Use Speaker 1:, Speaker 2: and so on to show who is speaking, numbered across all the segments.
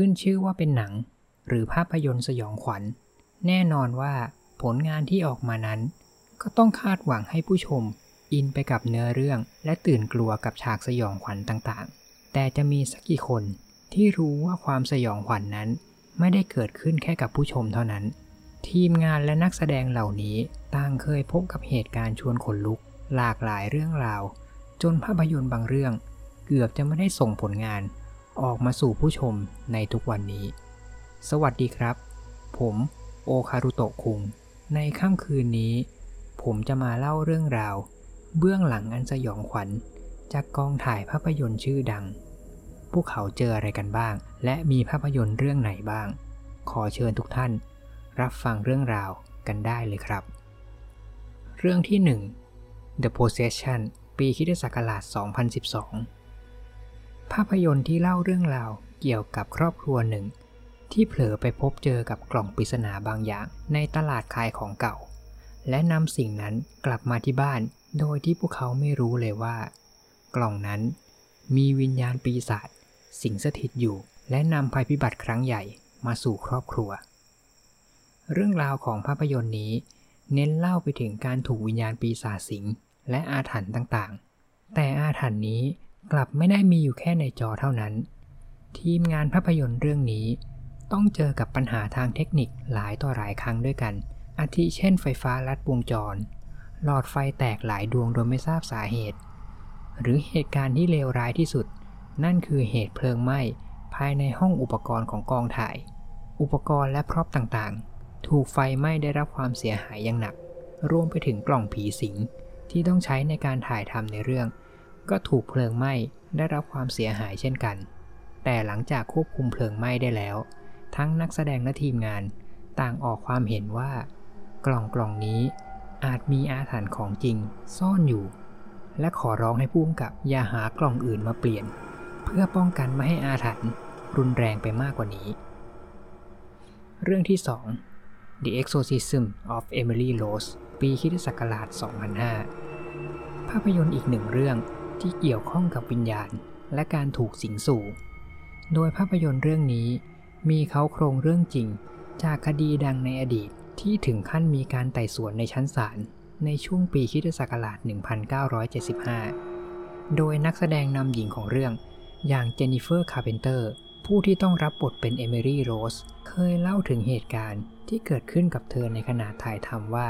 Speaker 1: ขึ้นชื่อว่าเป็นหนัง หรือภาพยนตร์สยองขวัญ แน่นอนว่าผลงานที่ออกมานั้น ก็ต้องคาดหวังให้ผู้ชม อินไปกับเนื้อเรื่องและตื่นกลัวกับฉากสยองขวัญต่างๆ แต่จะมีสักกี่คนที่รู้ว่าความสยองขวัญนนั้น ไม่ได้เกิดขึ้นแค่กับผู้ชมเท่านั้น ทีมงานและนักแสดงเหล่านี้ต่างเคยพบกับเหตุการณ์ชวนขนลุก หลากหลายเรื่องราว จนภาพยนตร์บางเรื่อง เกือบจะไม่ได้ส่งผลงาน ออกมาสู่ผู้ชมในทุกวันนี้ สวัสดีครับ ผมโอคารุโตะคุง ในค่ำคืนนี้ ผมจะมาเล่าเรื่องราว เบื้องหลังอันสยองขวัญ จากกองถ่ายภาพยนตร์ชื่อดัง พวกเขาเจออะไรกันบ้าง และมีภาพยนตร์เรื่องไหนบ้าง ขอเชิญทุกท่าน รับฟังเรื่องราวกันได้เลยครับ เรื่องที่ 1 The Possession ปีคิศักราช2012 ภาพยนตร์ที่เล่าเรื่องราวเกี่ยวกับครอบครัวหนึ่ง ที่เผลอไปพบเจอกับกล่องปริศนาบางอย่างในตลาดขายของเก่า และนำสิ่งนั้นกลับมาที่บ้าน โดยที่พวกเขาไม่รู้เลยว่า กล่องนั้นมีวิญญาณปีศาจสิงสถิตอยู่ และนำภัยพิบัติครั้งใหญ่มาสู่ครอบครัว เรื่องราวของภาพยนตร์นี้ เน้นเล่าไปถึงการถูกวิญญาณปีศาจสิงและอาถรรพ์ต่างๆ แต่อาถรรพ์นี้ กลับไม่ได้มีอยู่แค่ในจอเท่านั้น ทีมงานภาพยนตร์เรื่องนี้ ต้องเจอกับปัญหาทางเทคนิคหลายต่อหลายครั้งด้วยกัน อาทิเช่นไฟฟ้าลัดวงจร หลอดไฟแตกหลายดวงโดยไม่ทราบสาเหตุ หรือเหตุการณ์ที่เลวร้ายที่สุด นั่นคือเหตุเพลิงไหม้ภายในห้องอุปกรณ์ของกองถ่าย อุปกรณ์และพร็อพต่างๆ ถูกไฟไหม้ได้รับความเสียหายอย่างหนัก รวมไปถึงกล่องผีสิงที่ต้องใช้ในการถ่ายทำในเรื่อง ก็ถูกเพลิงไหม้ได้รับความเสียหายเช่นกัน แต่หลังจากควบคุมเพลิงไหม้ได้แล้ว ทั้งนักแสดงและทีมงานต่างออกความเห็นว่า กล่องกล่องนี้อาจมีอาถรรพ์ของจริงซ่อนอยู่ และขอร้องให้ผู้กำกับอย่าหากล่องอื่นมาเปลี่ยน เพื่อป้องกันไม่ให้อาถรรพ์รุนแรงไปมากกว่านี้ เรื่องที่ 2 The Exorcism of Emily Rose ปีคริสตศักราช 2005 ภาพยนตร์อีกหนึ่งเรื่อง ที่เกี่ยวข้องกับวิญญาณและการถูกสิงสู่ โดยภาพยนตร์เรื่องนี้ มีเขาโครงเรื่องจริง จากคดีดังในอดีตที่ถึงขั้นมีการไต่สวนในชั้นศาลในช่วงปีคริสต์ศักราช 1975 โดยนักแสดงนำหญิงของเรื่อง อย่างเจนนิเฟอร์คาร์เพนเตอร์ผู้ที่ต้องรับบทเป็นเอมิลี่โรสเคยเล่าถึงเหตุการณ์ที่เกิดขึ้นกับเธอในขณะถ่ายทำว่า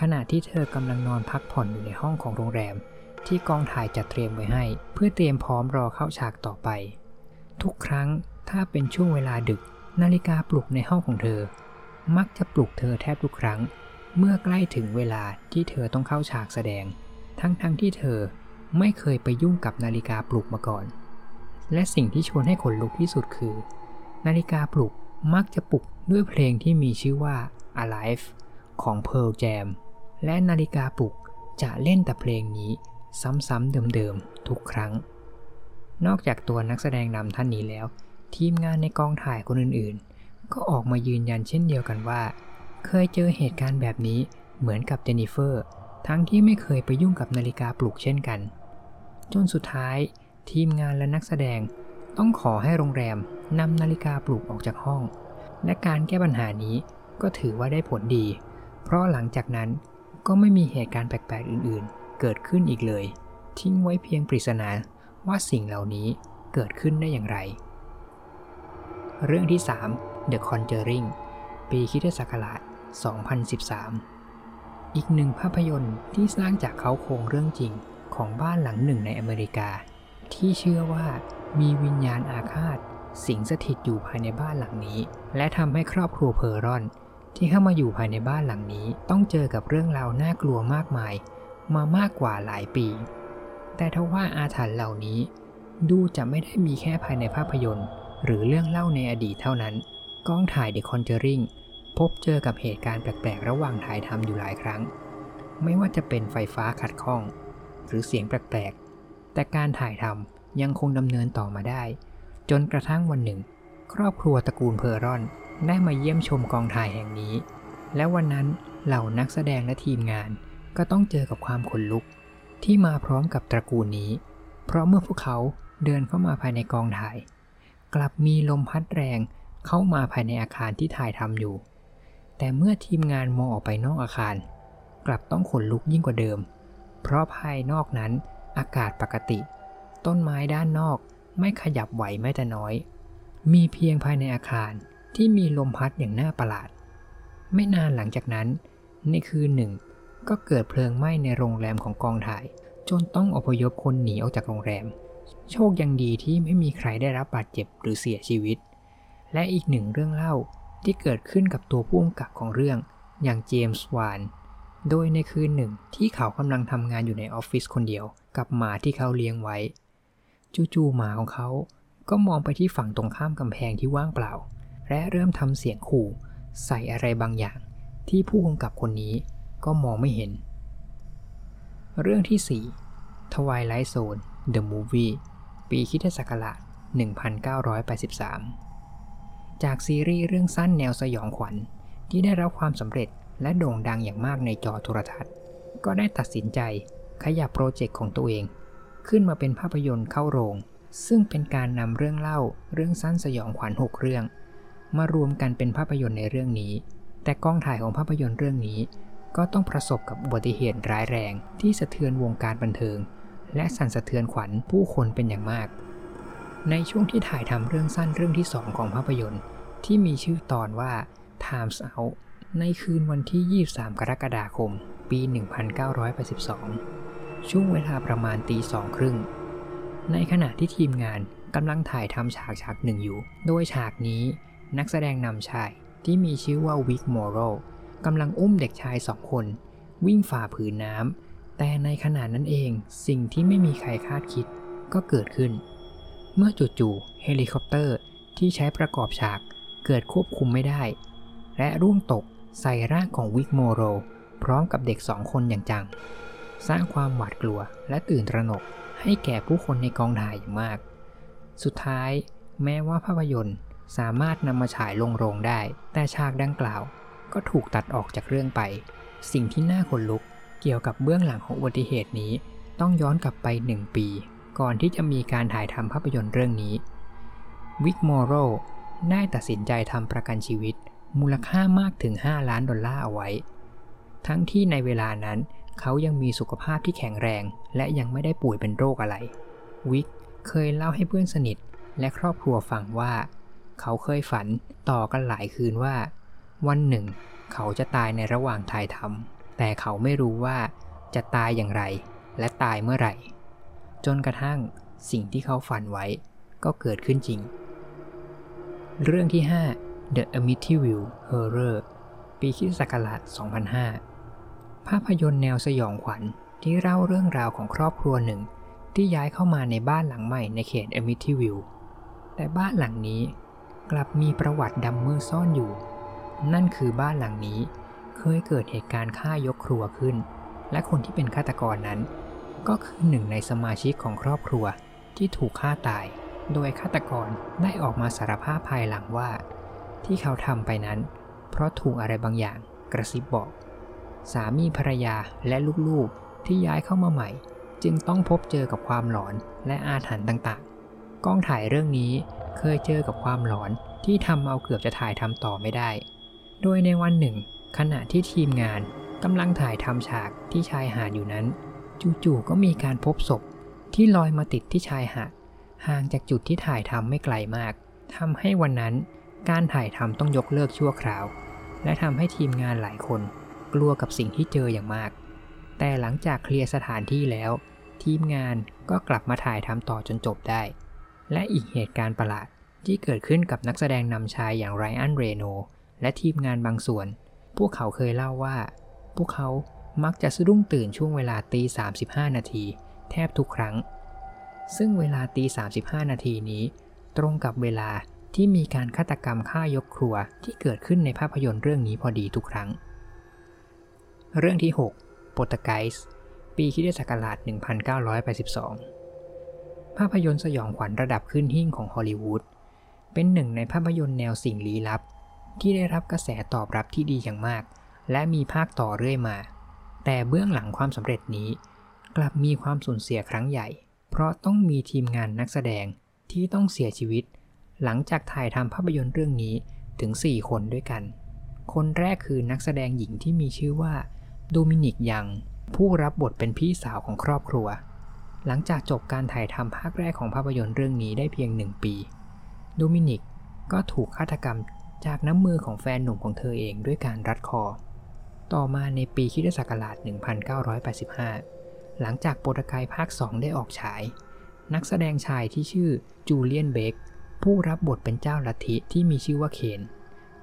Speaker 1: ขณะที่เธอกำลังนอนพักผ่อนอยู่ในห้องของโรงแรม ที่กองถ่ายจัดเตรียมไว้ให้ เพื่อเตรียมพร้อมรอเข้าฉากต่อไป ทุกครั้งถ้าเป็นช่วงเวลาดึก นาฬิกาปลุกในห้องของเธอ มักจะปลุกเธอแทบทุกครั้ง เมื่อใกล้ถึงเวลาที่เธอต้องเข้าฉากแสดง ทั้งๆทที่เธอไม่เคยไปยุ่งกับนาฬิกาปลุกมาก่อน และสิ่งที่ชวนให้ขนลุกที่สุดคือ นาฬิกาปลุกมักจะปลุกด้วยเพลงที่มีชื่อว่า Alive ของ Pearl Jam และนาฬิกาปลุกจะเล่นแต่เพลงนี้ ซ้ำๆเดิมๆ ทุกครั้ง นอกจากตัวนักแสดงนำท่านนี้แล้ว ทีมงานในกองถ่ายคนอื่นๆ ก็ออกมายืนยันเช่นเดียวกันว่า เคยเจอเหตุการณ์แบบนี้เหมือนกับเจนนิเฟอร์ ทั้งที่ไม่เคยไปยุ่งกับนาฬิกาปลุกเช่นกัน จนสุดท้าย ทีมงานและนักแสดงต้องขอให้โรงแรมนำนาฬิกาปลุกออกจากห้อง และการแก้ปัญหานี้ก็ถือว่าได้ผลดี เพราะหลังจากนั้นก็ไม่มีเหตุการณ์แปลกๆอื่นๆ เกิดขึ้นอีกเลย ทิ้งไว้เพียงปริศนาว่าสิ่งเหล่านี้เกิดขึ้นได้อย่างไร เรื่องที่ 3 The Conjuring ปีคริสตศักราช 2013 อีกหนึ่งภาพยนตร์ที่สร้างจากเขาโครงเรื่องจริงของบ้านหลังหนึ่งในอเมริกา ที่เชื่อว่ามีวิญญาณอาฆาต สิงสถิตอยู่ภายในบ้านหลังนี้ และทำให้ครอบครัวเพอร์รอน ที่เข้ามาอยู่ภายในบ้านหลังนี้ ต้องเจอกับเรื่องราวน่ากลัวมากมาย มามากกว่าหลายปี แต่ทว่าอาถรรพ์เหล่านี้ ดูจะไม่ได้มีแค่ภายในภาพยนตร์ หรือเรื่องเล่าในอดีตเท่านั้น กล้องถ่าย The Conjuring พบเจอกับเหตุการณ์แปลกๆ ระหว่างถ่ายทำอยู่หลายครั้ง ไม่ว่าจะเป็นไฟฟ้าขัดข้อง หรือเสียงแปลกๆ แต่การถ่ายทำยังคงดำเนินต่อมาได้ จนกระทั่งวันหนึ่ง ครอบครัวตระกูลเพอร์รอนได้มาเยี่ยมชมกองถ่ายแห่งนี้ และวันนั้นเหล่านักแสดงและทีมงาน ก็ต้องเจอกับความขนลุกที่มาพร้อมกับตระกูลนี้ เพราะเมื่อพวกเขาเดินเข้ามาภายในกองถ่าย กลับมีลมพัดแรงเข้ามาภายในอาคารที่ถ่ายทำอยู่ แต่เมื่อทีมงานมองออกไปนอกอาคาร กลับต้องขนลุกยิ่งกว่าเดิม เพราะภายนอกนั้นอากาศปกติ ต้นไม้ด้านนอกไม่ขยับไหวแม้แต่น้อย มีเพียงภายในอาคารที่มีลมพัดอย่างน่าประหลาด ไม่นานหลังจากนั้น ในคืนหนึ่ง ก็เกิดเพลิงไหม้ในโรงแรมของกองถ่าย จนต้องอพยพคนหนีออกจากโรงแรม โชคยังดีที่ไม่มีใครได้รับบาดเจ็บหรือเสียชีวิต และอีกหนึ่งเรื่องเล่าที่เกิดขึ้นกับตัวผู้กำกับของเรื่องอย่างเจมส์วาน โดยในคืนหนึ่งที่เขากำลังทำงานอยู่ในออฟฟิศคนเดียว กับหมาที่เขาเลี้ยงไว้ จู่ๆหมาของเขา ก็มองไปที่ฝั่งตรงข้ามกำแพงที่ว่างเปล่า และเริ่มทำเสียงขู่ ใส่อะไรบางอย่างที่ผู้กำกับคนนี้ ก็มองไม่เห็น เรื่องที่4 Twilight Zone The Movie ปีคริสตศักราช1983 จากซีรีส์เรื่องสั้นแนวสยองขวัญที่ได้รับความสำเร็จและโด่งดังอย่างมากในจอโทรทัศน์ ก็ได้ตัดสินใจขยับโปรเจกต์ของตัวเอง ขึ้นมาเป็นภาพยนตร์เข้าโรง ซึ่งเป็นการนำเรื่องเล่าเรื่องสั้นสยองขวัญ6เรื่อง มารวมกันเป็นภาพยนตร์ในเรื่องนี้ แต่กล้องถ่ายของภาพยนตร์เรื่องนี้ ก็ต้องประสบกับอุบัติเหตุร้ายแรงที่สะเทือนวงการบันเทิง และสั่นสะเทือนขวัญผู้คนเป็นอย่างมาก ในช่วงที่ถ่ายทำเรื่องสั้นเรื่องที่2ของภาพยนตร์ ที่มีชื่อตอนว่า Time Out ในคืนวันที่ 23 กรกฎาคม ปี 1982 ช่วงเวลาประมาณตีสองครึ่ง ในขณะที่ทีมงานกำลังถ่ายทำฉากฉากหนึ่งอยู่ โดยฉากนี้นักแสดงนำชายที่มีชื่อว่าวิกมอร์โรว์ กำลังอุ้มเด็กชายสองคน วิ่งฝ่าผืนน้ำแต่ในขณะนั้นเองสิ่งที่ไม่มีใครคาดคิดก็เกิดขึ้น เมื่อจู่ๆเฮลิคอปเตอร์ที่ใช้ประกอบฉากเกิดควบคุมไม่ได้ และร่วงตกใส่ร่างของวิกโมโร พร้อมกับเด็กสองคนอย่างจัง สร้างความหวาดกลัวและตื่นตระหนกให้แก่ผู้คนในกองถ่ายอย่างมาก สุดท้ายแม้ว่าภาพยนตร์สามารถนำมาฉายลงโรงได้ แต่ฉากดังกล่าว ก็ถูกตัดออกจากเรื่องไป สิ่งที่น่าขนลุกเกี่ยวกับเบื้องหลังของอุบัติเหตุนี้ต้องย้อนกลับไป 1 ปี ก่อนที่จะมีการถ่ายทำภาพยนตร์เรื่องนี้ วิกโมโรได้ตัดสินใจทำประกันชีวิต มูลค่ามากถึง 5 ล้านดอลลาร์เอาไว้ ทั้งที่ในเวลานั้น เขายังมีสุขภาพที่แข็งแรง และยังไม่ได้ป่วยเป็นโรคอะไร วิกเคยเล่าให้เพื่อนสนิทและครอบครัวฟังว่า เขาเคยฝันต่อกันหลายคืนว่า วันหนึ่ง เขาจะตายในระหว่างถ่ายทำแต่เขาไม่รู้ว่าจะตายอย่างไร และตายเมื่อไหร่ จนกระทั่งสิ่งที่เขาฝันไว้ก็เกิดขึ้นจริง เรื่องที่ 5 The Amityville Horror ปีคริสต์ศักราช2005 ภาพยนตร์แนวสยองขวัญที่เล่าเรื่องราวของครอบครัวหนึ่ง ที่ย้ายเข้ามาในบ้านหลังใหม่ในเขต Amityville แต่บ้านหลังนี้กลับมีประวัติดำมือซ่อนอยู่ นั่นคือบ้านหลังนี้ เคยเกิดเหตุการณ์ฆ่ายกครัวขึ้น และคนที่เป็นฆาตกรนั้น ก็คือหนึ่งในสมาชิกของครอบครัวที่ถูกฆ่าตาย โดยฆาตกรได้ออกมาสารภาพภายหลังว่า ที่เขาทำไปนั้น เพราะถูกอะไรบางอย่างกระซิบบอก สามีภรรยาและลูกๆที่ย้ายเข้ามาใหม่ จึงต้องพบเจอกับความหลอนและอาถรรพ์ต่างๆ กล้องถ่ายเรื่องนี้เคยเจอกับความหลอนที่ทำเอาเกือบจะถ่ายทำต่อไม่ได้ โดยในวันหนึ่ง ขณะที่ทีมงานกำลังถ่ายทำฉากที่ชายหาดอยู่นั้น จู่ๆก็มีการพบศพที่ลอยมาติดที่ชายหาดห่างจากจุดที่ถ่ายทำไม่ไกลมากทำให้วันนั้นการถ่ายทำต้องยกเลิกชั่วคราว และทำให้ทีมงานหลายคนกลัวกับสิ่งที่เจออย่างมาก แต่หลังจากเคลียร์สถานที่แล้ว ทีมงานก็กลับมาถ่ายทำต่อจนจบได้ และอีกเหตุการณ์ประหลาดที่เกิดขึ้นกับนักแสดงนำชายอย่างไรอันเรโน และทีมงานบางส่วน พวกเขาเคยเล่าว่า พวกเขามักจะสะดุ้งตื่นช่วงเวลาตี35 นาที แทบทุกครั้ง ซึ่งเวลาตี35 นาทีนี้ ตรงกับเวลาที่มีการฆาตกรรมฆ่ายกครัวที่เกิดขึ้นในภาพยนตร์เรื่องนี้พอดีทุกครั้ง เรื่องที่ 6 โปรตไกส์ปีคริสตศักราช1982 ภาพยนตร์สยองขวัญระดับขึ้นหิ่งของฮอลลีวูด เป็นหนึ่งในภาพยนตร์แนวสิ่งลี้ลับ ที่ได้รับกระแสตอบรับที่ดีอย่างมาก และมีภาคต่อเรื่อยมา แต่เบื้องหลังความสำเร็จนี้ กลับมีความสูญเสียครั้งใหญ่ เพราะต้องมีทีมงานนักแสดงที่ต้องเสียชีวิต หลังจากถ่ายทำภาพยนตร์เรื่องนี้ถึง 4 คนด้วยกัน คนแรกคือนักแสดงหญิงที่มีชื่อว่าโดมินิกยัง ผู้รับบทเป็นพี่สาวของครอบครัว หลังจากจบการถ่ายทำภาคแรกของภาพยนตร์เรื่องนี้ได้เพียงหนึ่งปี โดมินิกก็ถูกฆาตกรรม จากน้ำมือของแฟนหนุ่มของเธอเองด้วยการรัดคอ ต่อมาในปีคิศักราช 1985 หลังจากโปรตกายภาค 2 ได้ออกฉาย นักแสดงชายที่ชื่อจูเลียนเบคผู้รับบทเป็นเจ้าลัทธิที่มีชื่อว่าเคน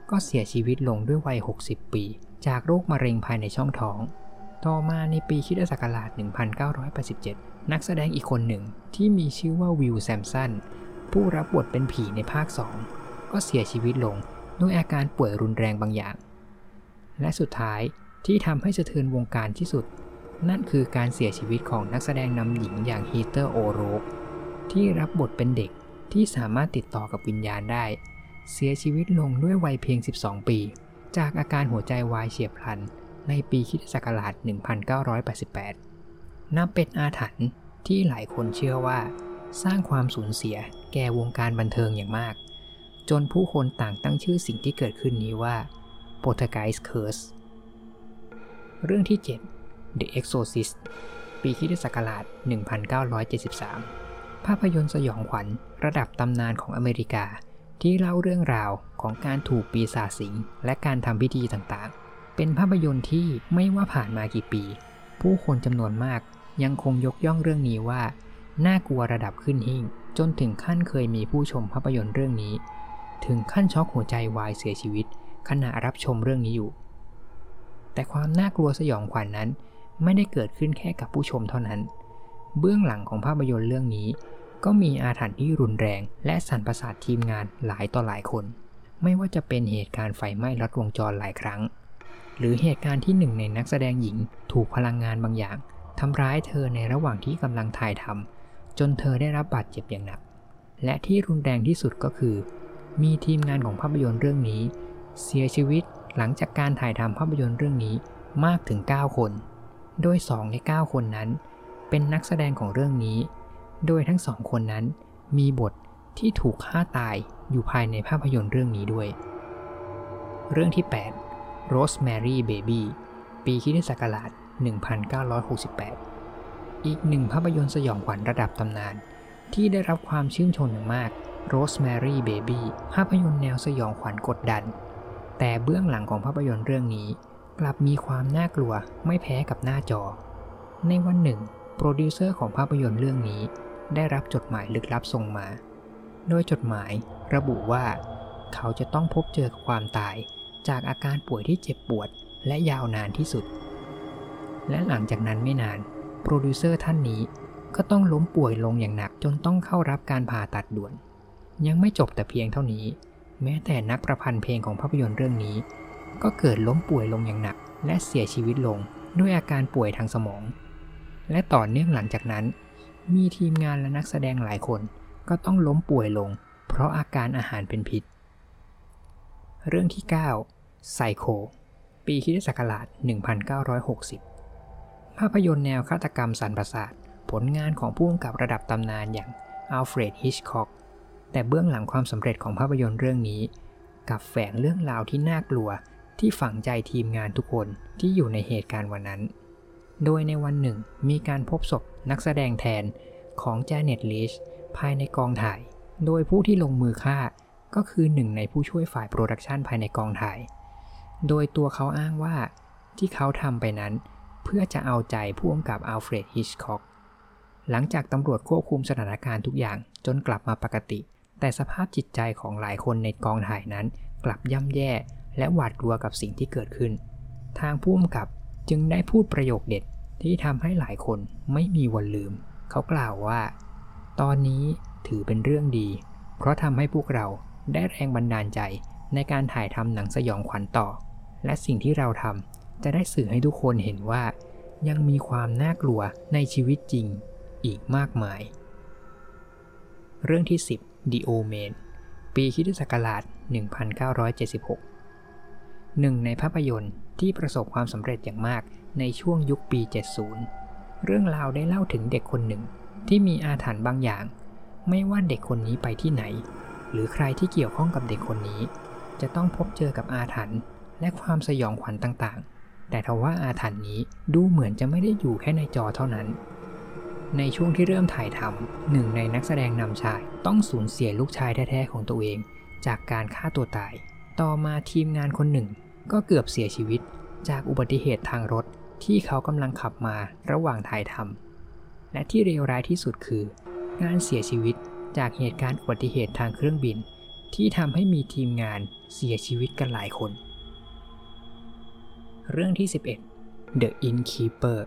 Speaker 1: ก็เสียชีวิตลงด้วยวัย 60 ปี จากโรคมะเร็งภายในช่องท้อง ต่อมาในปีคริสต์ศักราช 1987 นักแสดงอีกคนหนึ่งที่มีชื่อว่าวิลแซมสันผู้รับบทเป็นผีในภาค 2 ก็เสียชีวิตลง ด้วยอาการป่วยรุนแรงบางอย่าง และสุดท้ายที่ทำให้สะเทือนวงการที่สุด นั่นคือการเสียชีวิตของนักแสดงนำหญิงอย่างฮีเธอร์โอรูร์กที่รับบทเป็นเด็กที่สามารถติดต่อกับวิญญาณได้ เสียชีวิตลงด้วยวัยเพียง 12 ปี จากอาการหัวใจวายเฉียบพลัน ในปีคิศักราช 1988 นับเป็นอาถรรพ์ที่หลายคนเชื่อว่า สร้างความสูญเสียแก่วงการบันเทิงอย่างมาก จนผู้คนต่างตั้งชื่อสิ่งที่เกิดขึ้นนี้ว่า Poltergeist Curse เรื่องที่ 7 The Exorcist ปีคริสตศักราช 1973 ภาพยนตร์สยองขวัญระดับตำนานของอเมริกา ที่เล่าเรื่องราวของการถูกปีศาจสิงและการทำพิธีต่างๆ เป็นภาพยนตร์ที่ไม่ว่าผ่านมากี่ปี ผู้คนจำนวนมากยังคงยกย่องเรื่องนี้ว่า น่ากลัวระดับขึ้นหิ่ง จนถึงขั้นเคยมีผู้ชมภาพยนตร์เรื่องนี้ ถึงขั้นช็อกหัวใจวายเสียชีวิต ขณะรับชมเรื่องนี้อยู่ แต่ความน่ากลัวสยองขวัญนนั้น ไม่ได้เกิดขึ้นแค่กับผู้ชมเท่านั้น เบื้องหลังของภาพยนตร์เรื่องนี้ ก็มีอาถรรพ์ที่รุนแรง และสั่นประสาททีมงานหลายต่อหลายคน ไม่ว่าจะเป็นเหตุการณ์ไฟไหม้รถวงจรหลายครั้ง หรือเหตุการณ์ที่หนึ่งในนักแสดงหญิงถูกพลังงานบางอย่างทำร้ายเธอในระหว่างที่กำลังถ่ายทำจนเธอได้รับบาดเจ็บอย่างหนัก และที่รุนแรงที่สุดก็คือ มีทีมงานของภาพยนตร์เรื่องนี้ เสียชีวิตหลังจากการถ่ายทำภาพยนตร์เรื่องนี้มากถึง 9 คน โดย 2 ใน 9 คนนั้น เป็นนักแสดงของเรื่องนี้ โดยทั้งสองคนนั้นมีบทที่ถูกฆ่าตายอยู่ภายในภาพยนตร์เรื่องนี้ด้วย เรื่องที่ 8 Rosemary Baby ปีคิศักราช 1968 อีกหนึ่งภาพยนตร์สยองขวัญระดับตำนานที่ได้รับความชื่นชมอย่างมาก Rosemary Baby ภาพยนตร์แนวสยองขวัญกดดัน แต่เบื้องหลังของภาพยนตร์เรื่องนี้ กลับมีความน่ากลัวไม่แพ้กับหน้าจอ ในวันหนึ่ง โปรดิวเซอร์ของภาพยนตร์เรื่องนี้ ได้รับจดหมายลึกลับส่งมา โดยจดหมายระบุว่า เขาจะต้องพบเจอกับความตาย จากอาการป่วยที่เจ็บปวด และยาวนานที่สุด และหลังจากนั้นไม่นาน โปรดิวเซอร์ท่านนี้ก็ต้องล้มป่วยลงอย่างหนักจนต้องเข้ารับการผ่าตัดด่วน ยังไม่จบแต่เพียงเท่านี้ แม้แต่นักประพันธ์เพลงของภาพยนตร์เรื่องนี้ ก็เกิดล้มป่วยลงอย่างหนัก และเสียชีวิตลงด้วยอาการป่วยทางสมอง และต่อเนื่องหลังจากนั้น มีทีมงานและนักแสดงหลายคนก็ต้องล้มป่วยลง เพราะอาการอาหารเป็นพิษ เรื่องที่9 Psycho ปีคริสต์ศักราช 1960 ภาพยนตร์แนวฆาตกรรมสั่นประสาท ผลงานของผู้กำกับระดับตำนานอย่างอัลเฟรดฮิชคอก แต่เบื้องหลังความสำเร็จของภาพยนตร์เรื่องนี้กลับแฝงเรื่องราวที่น่ากลัวที่ฝังใจทีมงานทุกคนที่อยู่ในเหตุการณ์วันนั้น โดยในวันหนึ่งมีการพบศพนักแสดงแทนของแจเน็ตลีห์ภายในกองถ่าย โดยผู้ที่ลงมือฆ่าก็คือหนึ่งในผู้ช่วยฝ่าย production ภายในกองถ่าย โดยตัวเขาอ้างว่าที่เขาทำไปนั้น เพื่อจะเอาใจผู้กำกับอัลเฟรดฮิชคอก หลังจากตำรวจควบคุมสถานการณ์ทุกอย่างจนกลับมาปกติ แต่สภาพจิตใจของหลายคนในกองถ่ายนั้น กลับย่ำแย่ และหวาดกลัวกับสิ่งที่เกิดขึ้น ทางผู้กำกับจึงได้พูดประโยคเด็ดที่ทำให้หลายคนไม่มีวันลืม เขากล่าวว่า ตอนนี้ถือเป็นเรื่องดี เพราะทำให้พวกเราได้แรงบันดาลใจในการถ่ายทำหนังสยองขวัญต่อ และสิ่งที่เราทำจะได้สื่อให้ทุกคนเห็นว่า ยังมีความน่ากลัวในชีวิตจริงอีกมากมาย เรื่องที่ 10 The Omen ปีคริสตศักราช 1976 หนึ่งในภาพยนตร์ที่ประสบความสำเร็จอย่างมากในช่วงยุคปี 70 เรื่องราวได้เล่าถึงเด็กคนหนึ่งที่มีอาถรรพ์บางอย่าง ไม่ว่าเด็กคนนี้ไปที่ไหน หรือใครที่เกี่ยวข้องกับเด็กคนนี้ จะต้องพบเจอกับอาถรรพ์และความสยองขวัญต่างๆ แต่ทว่าอาถรรพ์นี้ดูเหมือนจะไม่ได้อยู่แค่ในจอเท่านั้น ในช่วงที่เริ่มถ่ายทำหนึ่งในนักแสดงนำชาย ต้องสูญเสียลูกชายแท้ๆของตัวเอง จากการฆ่าตัวตาย ต่อมาทีมงานคนหนึ่ง ก็เกือบเสียชีวิต จากอุบัติเหตุทางรถที่เขากำลังขับมาระหว่างถ่ายทำและที่เลวร้ายที่สุดคือการเสียชีวิตจากเหตุการณ์อุบัติเหตุทางเครื่องบิน ที่ทำให้มีทีมงานเสียชีวิตกันหลายคน เรื่องที่ 11 The Innkeeper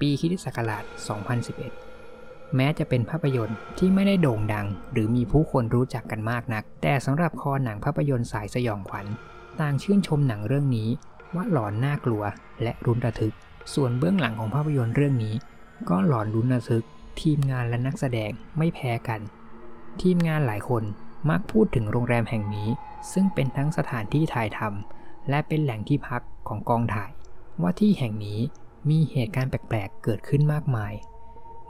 Speaker 1: ปีคริสตศักราช 2011 แม้จะเป็นภาพยนตร์ที่ไม่ได้โด่งดัง หรือมีผู้คนรู้จักกันมากนัก แต่สำหรับคอหนังภาพยนตร์สายสยองขวัญ ต่างชื่นชมหนังเรื่องนี้ว่าหลอนน่ากลัวและรุนระทึก ส่วนเบื้องหลังของภาพยนตร์เรื่องนี้ ก็หลอนรุนระทึก ทีมงานและนักแสดงไม่แพ้กัน ทีมงานหลายคนมักพูดถึงโรงแรมแห่งนี้ ซึ่งเป็นทั้งสถานที่ถ่ายทำและเป็นแหล่งที่พักของกองถ่าย ว่าที่แห่งนี้ มีเหตุการณ์แปลกๆ เกิดขึ้นมากมาย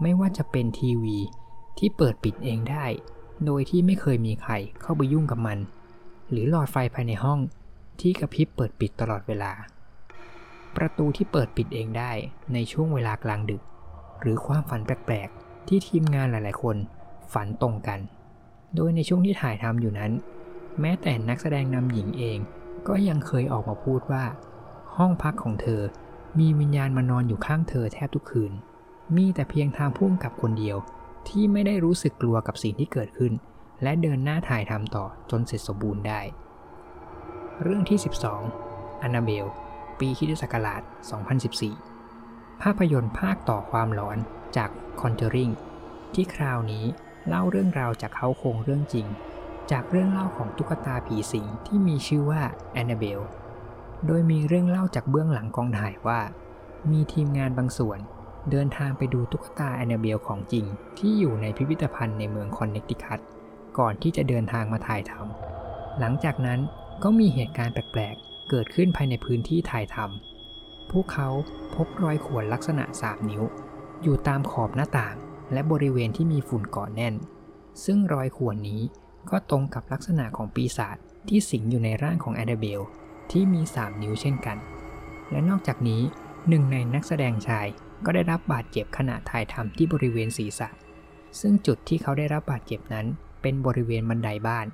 Speaker 1: ไม่ว่าจะเป็นทีวีที่เปิดปิดเองได้ โดยที่ไม่เคยมีใครเข้าไปยุ่งกับมัน หรือหลอดไฟภายในห้องที่กระพริบเปิดปิดตลอดเวลา ประตูที่เปิดปิดเองได้ในช่วงเวลากลางดึก หรือความฝันแปลกๆ ที่ทีมงานหลายๆ คนฝันตรงกัน โดยในช่วงที่ถ่ายทำอยู่นั้น แม้แต่นักแสดงนำหญิงเองก็ยังเคยออกมาพูดว่า ห้องพักของเธอ มีวิญญาณมานอนอยู่ข้างเธอแทบทุกคืน มีแต่เพียงทางพุ่มกับคนเดียว ที่ไม่ได้รู้สึกกลัวกับสิ่งที่เกิดขึ้น และเดินหน้าถ่ายทำต่อจนเสร็จสมบูรณ์ได้ เรื่องที่ 12 a n n a b e l ปีคริสตศักราช 2014 ภาพยนตร์ภาคต่อความหลอนจาก Conjuring ที่คราวนี้เล่าเรื่องราวจากเขาโครงเรื่องจริง จากเรื่องเล่าของตุ๊กตาผีสิงที่มีชื่อว่า Annabelle โดยมีเรื่องเล่าจากเบื้องหลังกองถ่ายว่า มีทีมงานบางส่วน เดินทางไปดูตุ๊กตาแอนนาเบลของจริง ที่อยู่ในพิพิธภัณฑ์ในเมืองคอนเนคติคัตก่อนที่จะเดินทางมาถ่ายทำหลังจากนั้นก็มีเหตุการณ์แปลกๆ เกิดขึ้นภายในพื้นที่ถ่ายทำพวกเขาพบรอยข่วนลักษณะ3นิ้ว อยู่ตามขอบหน้าต่าง และบริเวณที่มีฝุ่นเกาะแน่น ซึ่งรอยข่วนนี้ก็ตรงกับลักษณะของปีศาจที่สิงอยู่ในร่างของแอนนาเบล ที่มี 3 นิ้วเช่นกัน และนอกจากนี้หนึ่งในนักแสดงชายก็ได้รับบาดเจ็บขณะถ่ายทำที่บริเวณศีรษะ ซึ่งจุดที่เขาได้รับบาดเจ็บนั้น เป็นบริเวณบันไดบ้าน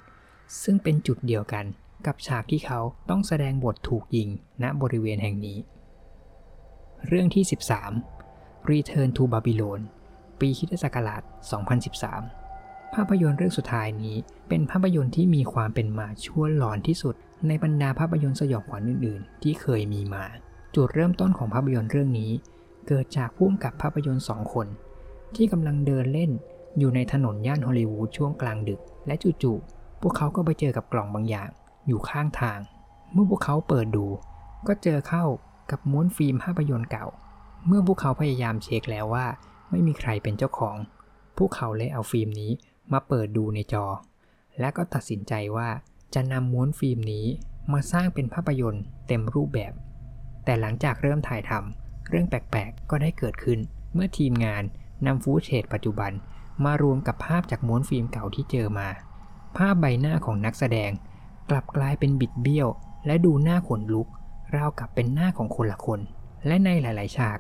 Speaker 1: ซึ่งเป็นจุดเดียวกันกับฉากที่เขาต้องแสดงบทถูกยิงณบริเวณแห่งนี้ เรื่องที่ 13 Return to Babylon ปีคริสตศักราช 2013 ภาพยนตร์เรื่องสุดท้ายนี้เป็นภาพยนตร์ที่มีความเป็นมาชั่วหลอนที่สุด ในบรรดาภาพยนตร์สยองขวัญอื่นๆ ที่เคยมีมา จุดเริ่มต้นของภาพยนตร์เรื่องนี้ เกิดจากผู้กำกับภาพยนตร์สองคน ที่กำลังเดินเล่นอยู่ในถนนย่านฮอลลีวูดช่วงกลางดึก และจู่ๆพวกเขาก็ไปเจอกับกล่องบางอย่าง อยู่ข้างทาง เมื่อพวกเขาเปิดดู ก็เจอเข้ากับม้วนฟิล์มภาพยนตร์เก่า เมื่อพวกเขาพยายามเช็คแล้วว่า ไม่มีใครเป็นเจ้าของ พวกเขาเลยเอาฟิล์มนี้มาเปิดดูในจอ และก็ตัดสินใจว่า จะนำม้วนฟิล์มนี้มาสร้างเป็นภาพยนตร์เต็มรูปแบบ แต่หลังจากเริ่มถ่ายทำเรื่องแปลกๆ ก็ได้เกิดขึ้น เมื่อทีมงานนำ footage ปัจจุบัน มารวมกับภาพจากม้วนฟิล์มเก่าที่เจอมา ภาพใบหน้าของนักแสดง กลับกลายเป็นบิดเบี้ยว และดูหน้าขนลุก ราวกับเป็นหน้าของคนละคน และในหลาย ๆ ฉาก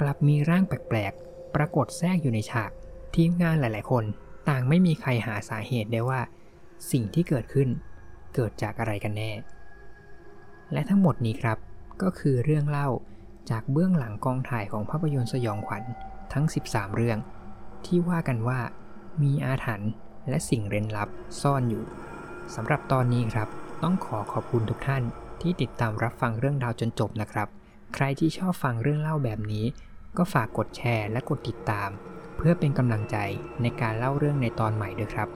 Speaker 1: กลับมีร่างแปลกๆ ปรากฏแทรกอยู่ในฉาก ทีมงานหลาย ๆ คน ต่างไม่มีใครหาสาเหตุได้ว่า สิ่งที่เกิดขึ้น เกิดจากอะไรกันแน่ และทั้งหมดนี้ครับ ก็คือเรื่องเล่าจากเบื้องหลังกองถ่ายของภาพยนตร์สยองขวัญทั้ง 13 เรื่อง ที่ว่ากันว่ามีอาถรรพ์และสิ่งเร้นลับซ่อนอยู่สำหรับตอนนี้ครับ ต้องขอขอบคุณทุกท่านที่ติดตามรับฟังเรื่องราวจนจบนะครับ ใครที่ชอบฟังเรื่องเล่าแบบนี้ ก็ฝากกดแชร์และกดติดตาม เพื่อเป็นกำลังใจในการเล่าเรื่องในตอนใหม่ด้วยครับ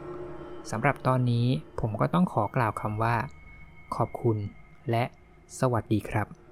Speaker 1: สำหรับตอนนี้ผมก็ต้องขอกล่าวคำว่า ขอบคุณและสวัสดีครับ